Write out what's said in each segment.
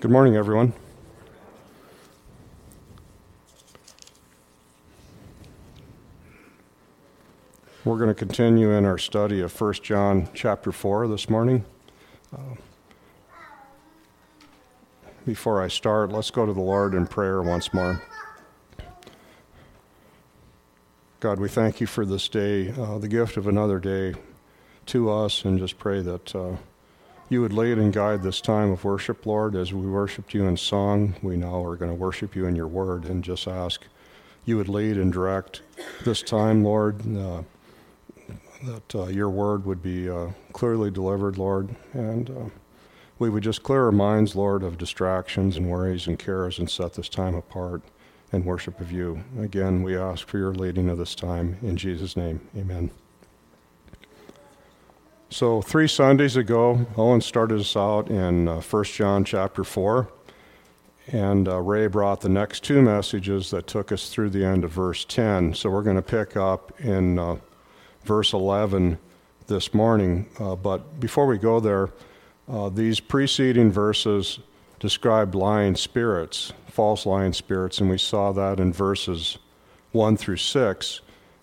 Good morning, everyone. We're going to continue in our study of 1 John chapter 4 this morning. Uh, before I start, let's go to the Lord in prayer once more. God, we thank you for this day, uh, the gift of another day to us, and just pray that. Uh, you would lead and guide this time of worship, Lord, as we worshiped you in song. We now are going to worship you in your word and just ask you would lead and direct this time, Lord, uh, that uh, your word would be uh, clearly delivered, Lord, and uh, we would just clear our minds, Lord, of distractions and worries and cares and set this time apart in worship of you. Again, we ask for your leading of this time. In Jesus' name, amen. So, three Sundays ago, Owen started us out in uh, 1 John chapter 4, and uh, Ray brought the next two messages that took us through the end of verse 10. So, we're going to pick up in uh, verse 11 this morning. Uh, but before we go there, uh, these preceding verses describe lying spirits, false lying spirits, and we saw that in verses 1 through 6.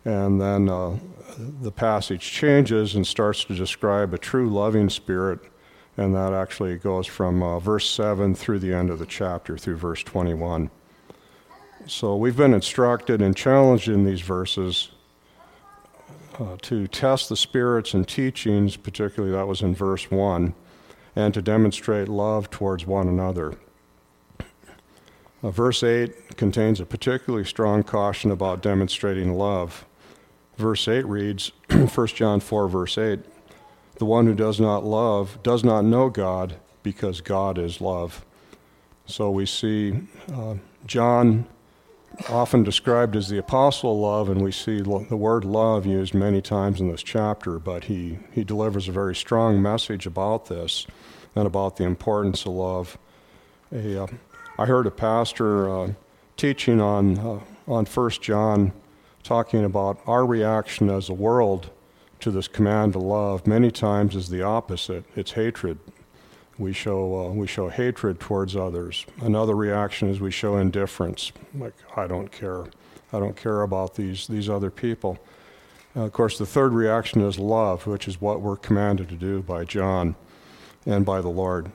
And then uh, the passage changes and starts to describe a true loving spirit. And that actually goes from uh, verse 7 through the end of the chapter, through verse 21. So we've been instructed and challenged in these verses uh, to test the spirits and teachings, particularly that was in verse 1, and to demonstrate love towards one another. Uh, verse 8 contains a particularly strong caution about demonstrating love verse 8 reads 1 John 4, verse 8 The one who does not love does not know God because God is love. So we see uh, John often described as the apostle of love, and we see the word love used many times in this chapter, but he, he delivers a very strong message about this and about the importance of love. A, uh, I heard a pastor uh, teaching on, uh, on 1 John talking about our reaction as a world to this command to love many times is the opposite. It's hatred. We show uh, we show hatred towards others. Another reaction is we show indifference. Like i don't care. I don't care about these these other people. Uh, of course the third reaction is love which is what we're commanded to do by john and by the lord.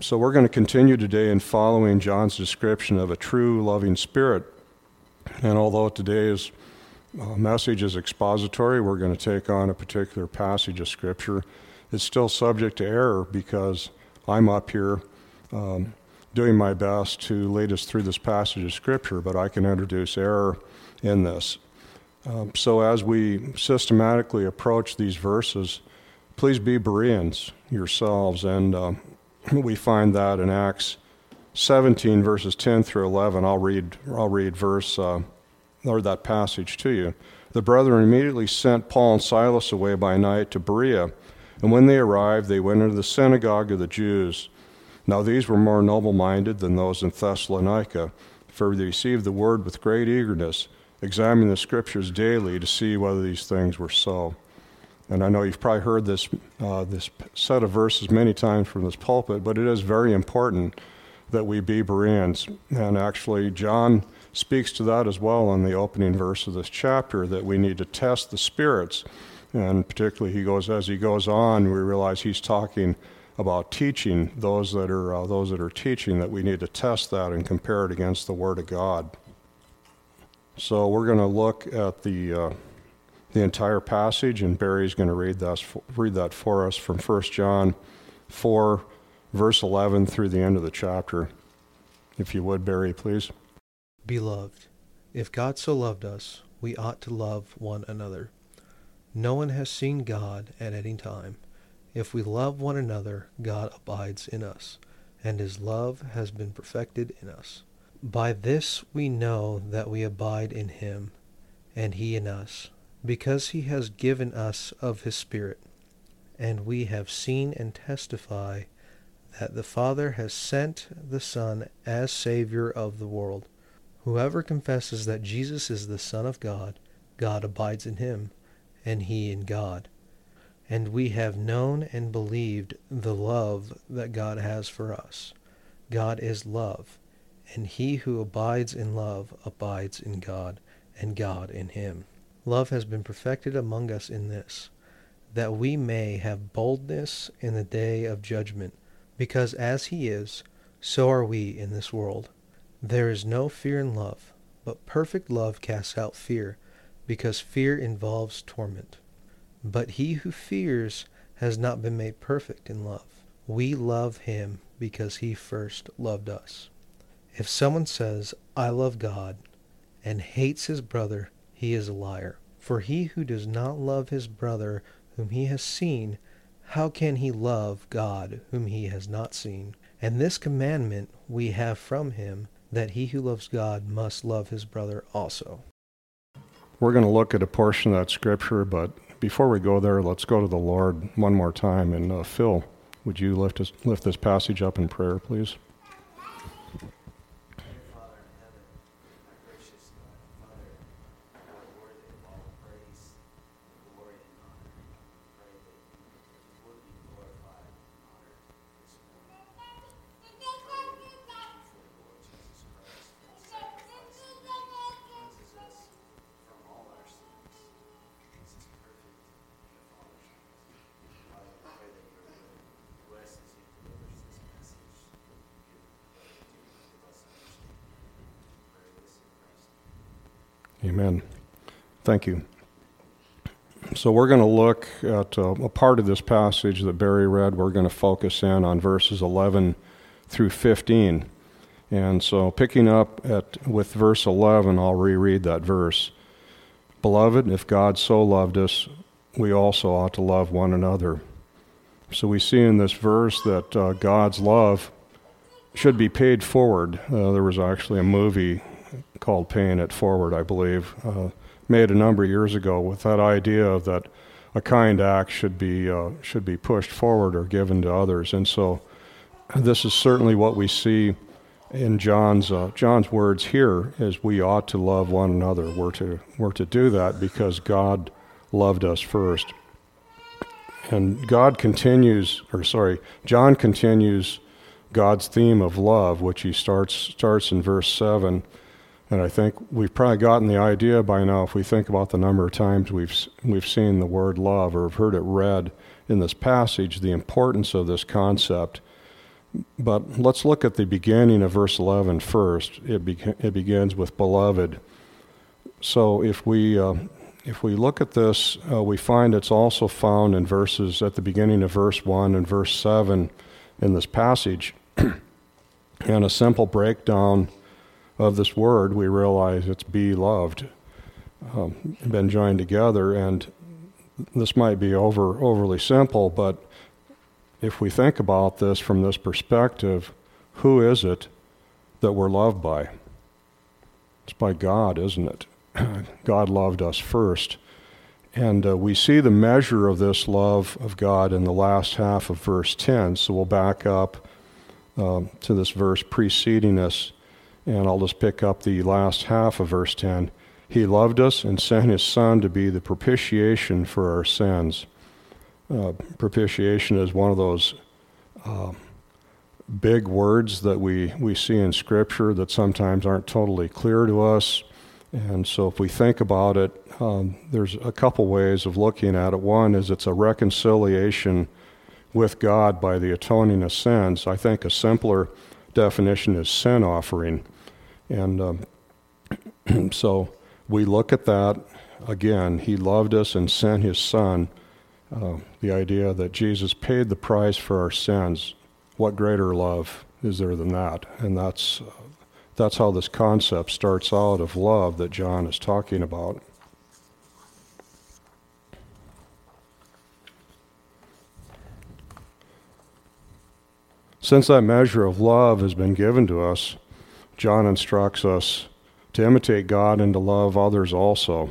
So we're going to continue today in following john's description of a true loving spirit and although today's uh, message is expository, we're going to take on a particular passage of Scripture. It's still subject to error because I'm up here um, doing my best to lead us through this passage of Scripture, but I can introduce error in this. Um, so as we systematically approach these verses, please be Bereans yourselves. And uh, we find that in Acts 17 verses 10 through 11. I'll read, I'll read verse, uh, or that passage to you. The brethren immediately sent Paul and Silas away by night to Berea, and when they arrived, they went into the synagogue of the Jews. Now these were more noble minded than those in Thessalonica, for they received the word with great eagerness, examining the scriptures daily to see whether these things were so. And I know you've probably heard this, uh, this set of verses many times from this pulpit, but it is very important that we be Bereans. And actually, John speaks to that as well in the opening verse of this chapter that we need to test the spirits. And particularly, he goes as he goes on, we realize he's talking about teaching those that are uh, those that are teaching that we need to test that and compare it against the Word of God. So we're going to look at the uh, the entire passage, and Barry's going to read that read that for us from 1 John four verse 11 through the end of the chapter. If you would, Barry, please. Beloved, if God so loved us, we ought to love one another. No one has seen God at any time. If we love one another, God abides in us, and his love has been perfected in us. By this we know that we abide in him, and he in us, because he has given us of his Spirit. And we have seen and testify that the Father has sent the Son as Savior of the world. Whoever confesses that Jesus is the Son of God, God abides in him, and he in God. And we have known and believed the love that God has for us. God is love, and he who abides in love abides in God, and God in him. Love has been perfected among us in this, that we may have boldness in the day of judgment, because as he is, so are we in this world. There is no fear in love, but perfect love casts out fear, because fear involves torment. But he who fears has not been made perfect in love. We love him because he first loved us. If someone says, I love God, and hates his brother, he is a liar. For he who does not love his brother whom he has seen, how can he love God whom he has not seen? And this commandment we have from him, that he who loves God must love his brother also. We're going to look at a portion of that scripture, but before we go there, let's go to the Lord one more time. And uh, Phil, would you lift, us, lift this passage up in prayer, please? Amen. Thank you. So we're going to look at uh, a part of this passage that Barry read. We're going to focus in on verses 11 through 15. And so picking up at with verse 11, I'll reread that verse. Beloved, if God so loved us, we also ought to love one another. So we see in this verse that uh, God's love should be paid forward. Uh, there was actually a movie called Paying It Forward, I believe, uh, made a number of years ago with that idea that a kind act should be uh, should be pushed forward or given to others, and so this is certainly what we see in John's uh, John's words here is we ought to love one another. We're to we're to do that because God loved us first. And God continues, or sorry, John continues God's theme of love, which he starts starts in verse seven and I think we've probably gotten the idea by now if we think about the number of times we've, we've seen the word love or have heard it read in this passage, the importance of this concept. But let's look at the beginning of verse 11 first. It, be, it begins with beloved. So if we, uh, if we look at this, uh, we find it's also found in verses at the beginning of verse 1 and verse 7 in this passage. and a simple breakdown of this word, we realize it's be loved, um, been joined together. And this might be over overly simple, but if we think about this from this perspective, who is it that we're loved by? It's by God, isn't it? God loved us first. And uh, we see the measure of this love of God in the last half of verse 10. So we'll back up uh, to this verse preceding us and I'll just pick up the last half of verse 10. He loved us and sent his Son to be the propitiation for our sins. Uh, propitiation is one of those uh, big words that we, we see in Scripture that sometimes aren't totally clear to us. And so, if we think about it, um, there's a couple ways of looking at it. One is it's a reconciliation with God by the atoning of sins. I think a simpler definition is sin offering. And um, so we look at that again. He loved us and sent his son. Uh, the idea that Jesus paid the price for our sins. What greater love is there than that? And that's, uh, that's how this concept starts out of love that John is talking about. Since that measure of love has been given to us, John instructs us to imitate God and to love others also.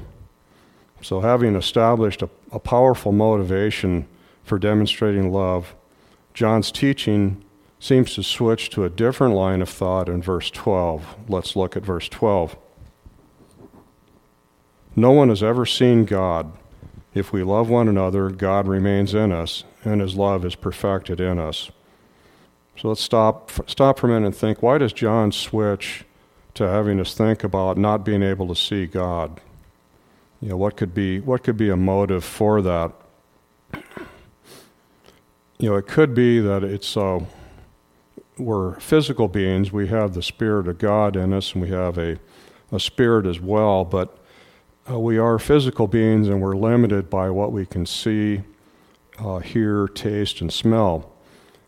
So, having established a, a powerful motivation for demonstrating love, John's teaching seems to switch to a different line of thought in verse 12. Let's look at verse 12. No one has ever seen God. If we love one another, God remains in us, and his love is perfected in us. So let's stop, stop for a minute and think why does John switch to having us think about not being able to see God? You know, what could be, what could be a motive for that? You know, it could be that it's uh, we're physical beings. We have the Spirit of God in us, and we have a, a spirit as well. But uh, we are physical beings, and we're limited by what we can see, uh, hear, taste, and smell.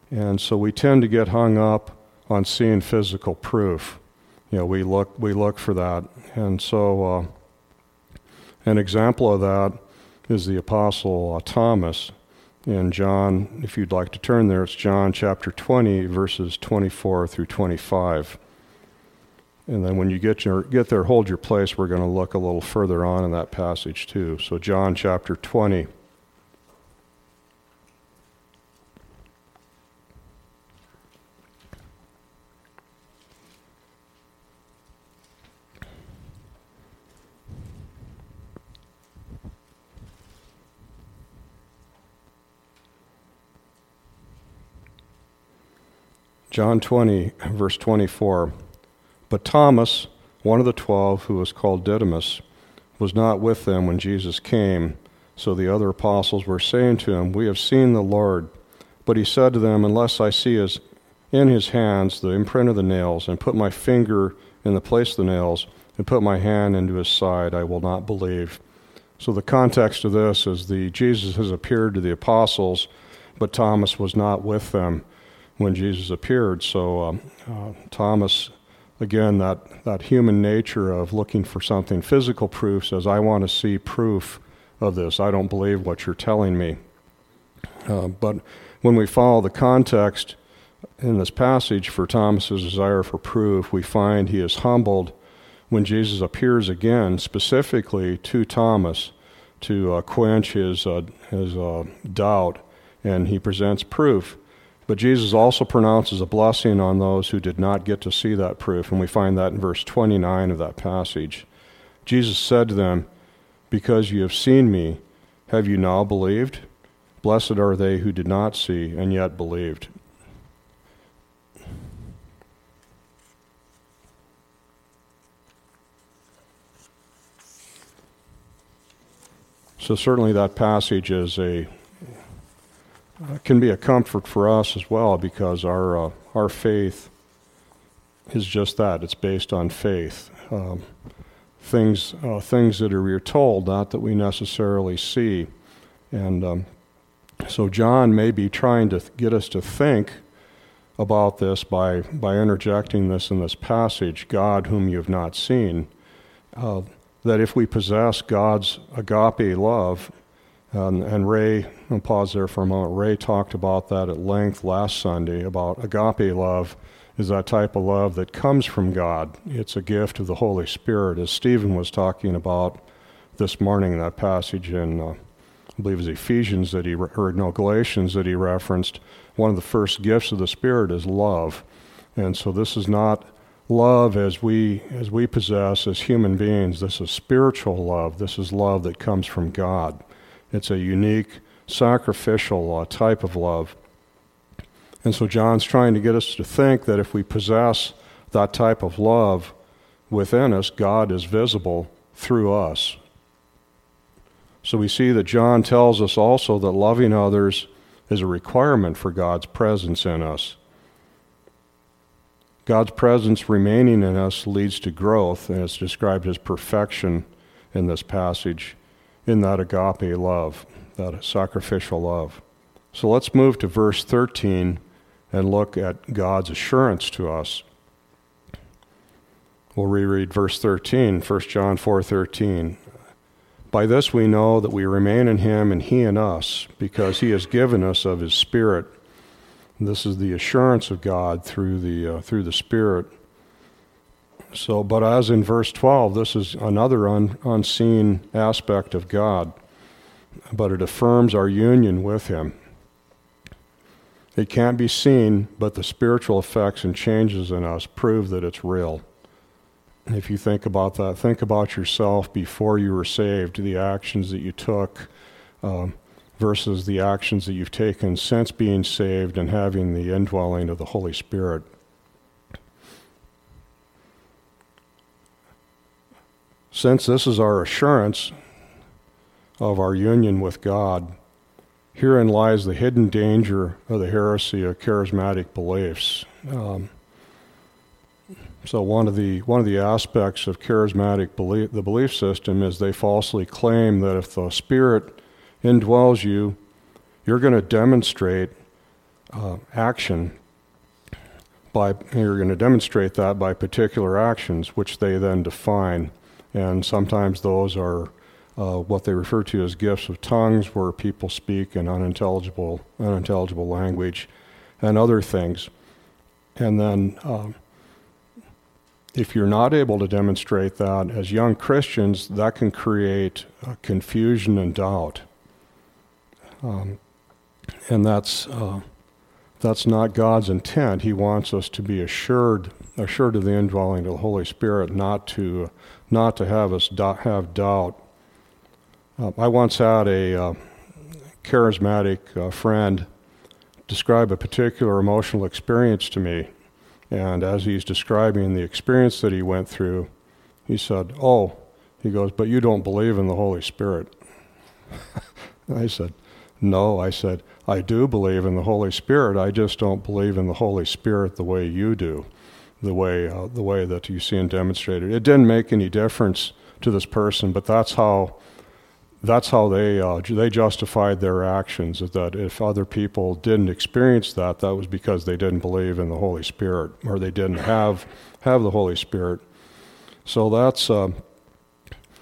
And so we tend to get hung up on seeing physical proof. You know, we look we look for that, and so uh, an example of that is the apostle uh, Thomas in John. If you'd like to turn there, it's John chapter 20, verses 24 through 25. And then when you get your get there, hold your place. We're going to look a little further on in that passage too. So John chapter 20. John 20, verse 24. But Thomas, one of the twelve, who was called Didymus, was not with them when Jesus came. So the other apostles were saying to him, We have seen the Lord. But he said to them, Unless I see his, in his hands the imprint of the nails, and put my finger in the place of the nails, and put my hand into his side, I will not believe. So the context of this is the Jesus has appeared to the apostles, but Thomas was not with them when Jesus appeared. So um, uh, Thomas, again, that, that human nature of looking for something physical proof says, I want to see proof of this. I don't believe what you're telling me. Uh, but when we follow the context in this passage for Thomas's desire for proof, we find he is humbled when Jesus appears again, specifically to Thomas, to uh, quench his, uh, his uh, doubt, and he presents proof. But Jesus also pronounces a blessing on those who did not get to see that proof, and we find that in verse 29 of that passage. Jesus said to them, Because you have seen me, have you now believed? Blessed are they who did not see and yet believed. So, certainly, that passage is a can be a comfort for us as well because our uh, our faith is just that. It's based on faith. Um, things uh, things that are we're told not that we necessarily see. And um, so John may be trying to get us to think about this by by interjecting this in this passage God whom you have not seen uh, that if we possess God's agape love and, and Ray, I'll pause there for a moment. Ray talked about that at length last Sunday about agape love is that type of love that comes from God. It's a gift of the Holy Spirit, as Stephen was talking about this morning, that passage in, uh, I believe, it Ephesians that he, or no, Galatians that he referenced. One of the first gifts of the Spirit is love. And so this is not love as we as we possess as human beings this is spiritual love this is love that comes from god it's a unique, sacrificial uh, type of love. And so John's trying to get us to think that if we possess that type of love within us, God is visible through us. So we see that John tells us also that loving others is a requirement for God's presence in us. God's presence remaining in us leads to growth, and it's described as perfection in this passage in that agape love, that sacrificial love. So let's move to verse 13 and look at God's assurance to us. We'll reread verse 13, 1 John 4:13. By this we know that we remain in him and he in us, because he has given us of his spirit. This is the assurance of God through the uh, through the spirit. So, but as in verse 12, this is another un, unseen aspect of God, but it affirms our union with Him. It can't be seen, but the spiritual effects and changes in us prove that it's real. If you think about that, think about yourself before you were saved, the actions that you took, um, versus the actions that you've taken since being saved and having the indwelling of the Holy Spirit. Since this is our assurance of our union with God, herein lies the hidden danger of the heresy of charismatic beliefs. Um, so one of the one of the aspects of charismatic belief, the belief system, is they falsely claim that if the Spirit indwells you, you're going to demonstrate uh, action by you're going to demonstrate that by particular actions, which they then define, and sometimes those are uh, what they refer to as gifts of tongues, where people speak in unintelligible unintelligible language, and other things, and then. Um, if you're not able to demonstrate that as young Christians, that can create uh, confusion and doubt. Um, and that's, uh, that's not God's intent. He wants us to be assured, assured of the indwelling of the Holy Spirit, not to, not to have us do- have doubt. Uh, I once had a uh, charismatic uh, friend describe a particular emotional experience to me. And as he's describing the experience that he went through, he said, Oh, he goes, but you don't believe in the Holy Spirit. I said, no, I said, I do believe in the Holy Spirit. I just don't believe in the Holy Spirit the way you do, the way, uh, the way that you see and demonstrated. It didn't make any difference to this person, but that's how, that's how they, uh, they justified their actions, that if other people didn't experience that, that was because they didn't believe in the Holy Spirit, or they didn't have, have the Holy Spirit. So that's, uh,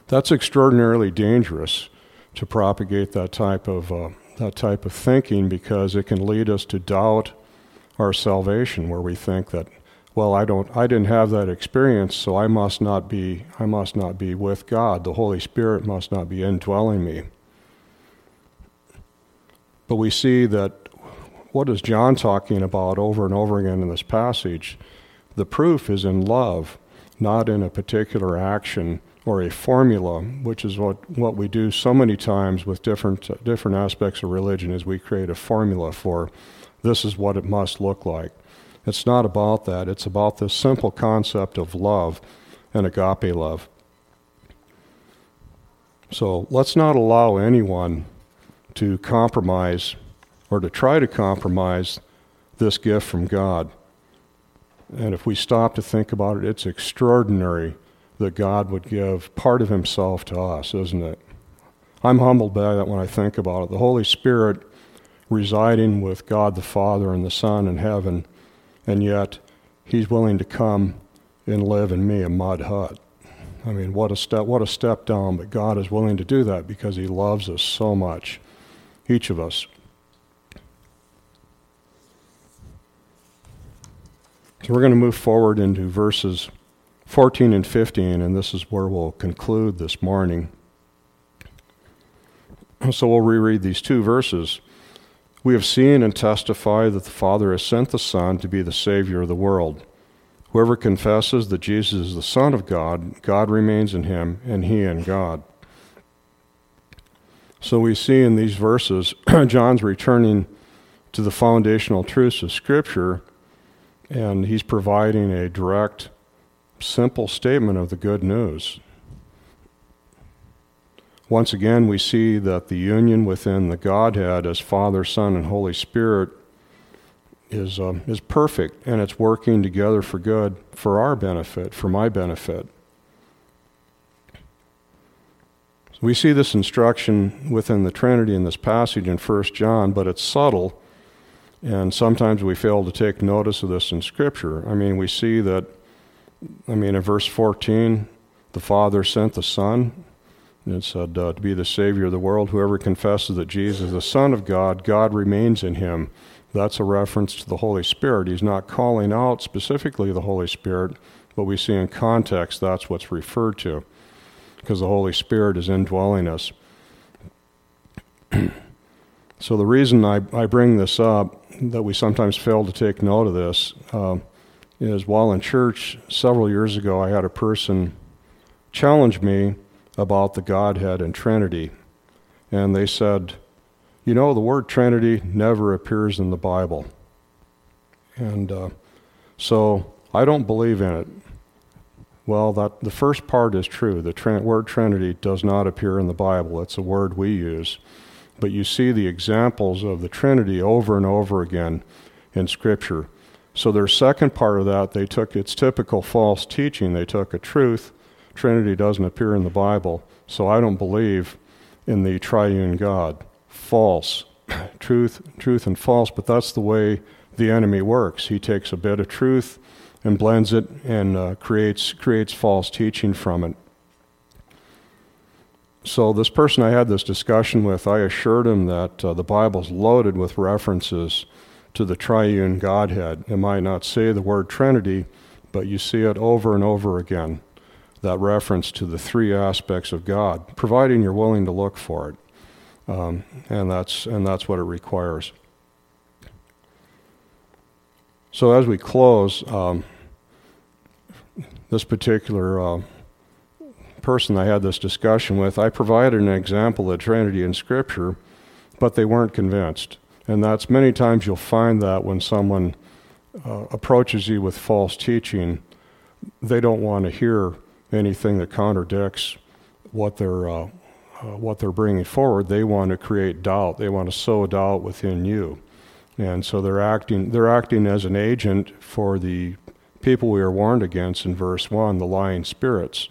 that's extraordinarily dangerous to propagate that type of uh, that type of thinking because it can lead us to doubt our salvation where we think that well I don't I didn't have that experience so I must not be I must not be with God. The Holy Spirit must not be indwelling me. But we see that what is John talking about over and over again in this passage? The proof is in love not in a particular action or a formula, which is what, what we do so many times with different, different aspects of religion, is we create a formula for this is what it must look like. It's not about that. It's about this simple concept of love and agape love. So let's not allow anyone to compromise or to try to compromise this gift from God. And if we stop to think about it, it's extraordinary that God would give part of Himself to us, isn't it? I'm humbled by that when I think about it. The Holy Spirit residing with God the Father and the Son in heaven, and yet He's willing to come and live in me, a mud hut. I mean, what a step! What a step down! But God is willing to do that because He loves us so much, each of us. So we're going to move forward into verses 14 and 15, and this is where we'll conclude this morning. So we'll reread these two verses. We have seen and testified that the Father has sent the Son to be the Savior of the world. Whoever confesses that Jesus is the Son of God, God remains in him, and he in God. So we see in these verses, John's returning to the foundational truths of Scripture, and he's providing a direct simple statement of the good news. Once again, we see that the union within the Godhead as Father, Son, and Holy Spirit is, um, is perfect and it's working together for good, for our benefit, for my benefit. We see this instruction within the Trinity in this passage in 1 John, but it's subtle, and sometimes we fail to take notice of this in Scripture. I mean, we see that I mean, in verse 14, the Father sent the Son. And it said, uh, to be the Savior of the world. Whoever confesses that Jesus is the Son of God, God remains in him. That's a reference to the Holy Spirit. He's not calling out specifically the Holy Spirit, but we see in context that's what's referred to, because the Holy Spirit is indwelling us. so the reason I, I bring this up, that we sometimes fail to take note of this, uh, is while in church several years ago, I had a person challenge me about the Godhead and Trinity. And they said, You know, the word Trinity never appears in the Bible. And uh, so I don't believe in it. Well, that the first part is true. The trin- word Trinity does not appear in the Bible. It's a word we use. But you see the examples of the Trinity over and over again in Scripture. So their second part of that, they took its typical false teaching. They took a truth. Trinity doesn't appear in the Bible. So I don't believe in the triune God. False. truth, truth and false, but that's the way the enemy works. He takes a bit of truth and blends it and uh, creates creates false teaching from it. So this person I had this discussion with, I assured him that uh, the Bible's loaded with references to the triune Godhead. It might not say the word Trinity, but you see it over and over again. That reference to the three aspects of God, providing you're willing to look for it, um, and that's and that's what it requires. So as we close, um, this particular uh, person I had this discussion with, I provided an example of Trinity in Scripture, but they weren't convinced. And that's many times you'll find that when someone uh, approaches you with false teaching, they don't want to hear anything that contradicts what they're uh, uh, what they're bringing forward. They want to create doubt. They want to sow doubt within you, and so they're acting they're acting as an agent for the people we are warned against in verse 1, the lying spirits.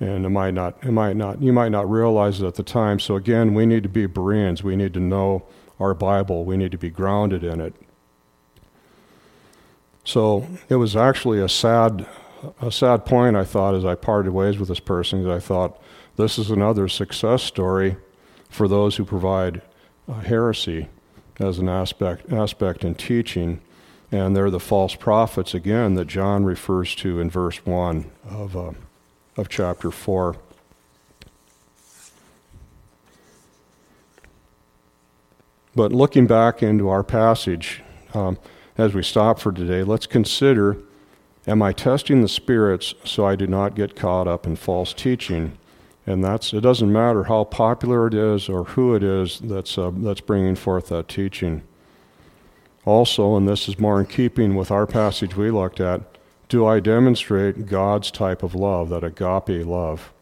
And it might not, it might not, you might not realize it at the time. So again, we need to be Bereans. We need to know our Bible. We need to be grounded in it. So it was actually a sad, a sad point, I thought, as I parted ways with this person, that I thought, this is another success story for those who provide uh, heresy as an aspect, aspect in teaching. And they're the false prophets, again, that John refers to in verse 1 of, uh, of chapter 4. But looking back into our passage, um, as we stop for today, let's consider Am I testing the spirits so I do not get caught up in false teaching? And that's it doesn't matter how popular it is or who it is that's, uh, that's bringing forth that teaching. Also, and this is more in keeping with our passage we looked at, do I demonstrate God's type of love, that agape love?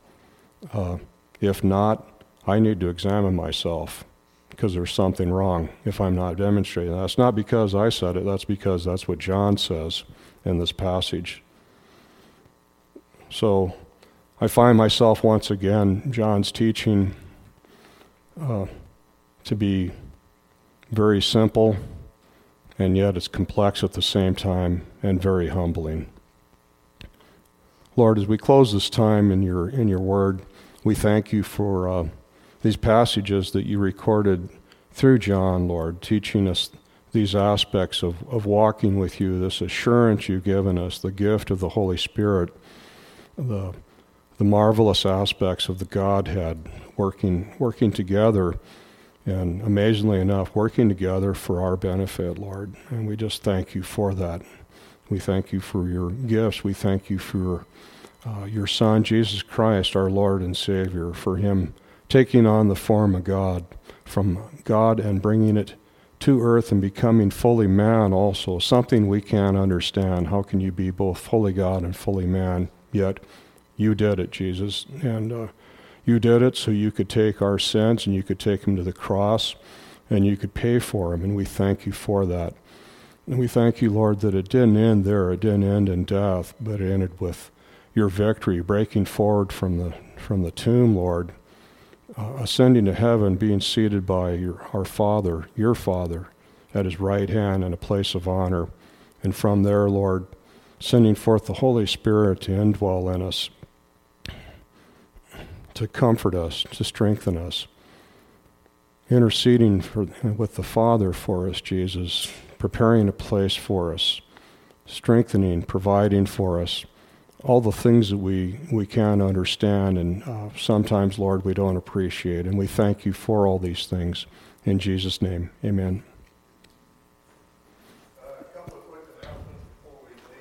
Uh, if not, I need to examine myself because there's something wrong if I'm not demonstrating. That's not because I said it, that's because that's what John says in this passage. So I find myself once again, John's teaching uh, to be very simple and yet it's complex at the same time and very humbling. Lord, as we close this time in your in your word, we thank you for uh, these passages that you recorded through John, Lord, teaching us these aspects of, of walking with you, this assurance you've given us, the gift of the Holy Spirit, the the marvelous aspects of the Godhead working working together and amazingly enough, working together for our benefit, Lord. And we just thank you for that. We thank you for your gifts. We thank you for uh, your Son, Jesus Christ, our Lord and Savior, for him taking on the form of God, from God and bringing it to earth and becoming fully man also, something we can't understand. How can you be both fully God and fully man? Yet you did it, Jesus. And uh, you did it so you could take our sins and you could take them to the cross and you could pay for them. And we thank you for that. And we thank you, Lord, that it didn't end there. It didn't end in death, but it ended with your victory, breaking forward from the, from the tomb, Lord, uh, ascending to heaven, being seated by your, our Father, your Father, at his right hand in a place of honor. And from there, Lord, sending forth the Holy Spirit to indwell in us to comfort us, to strengthen us. Interceding for, with the Father for us, Jesus, preparing a place for us, strengthening, providing for us, all the things that we, we can understand and uh, sometimes, Lord, we don't appreciate. And we thank you for all these things. In Jesus' name, amen.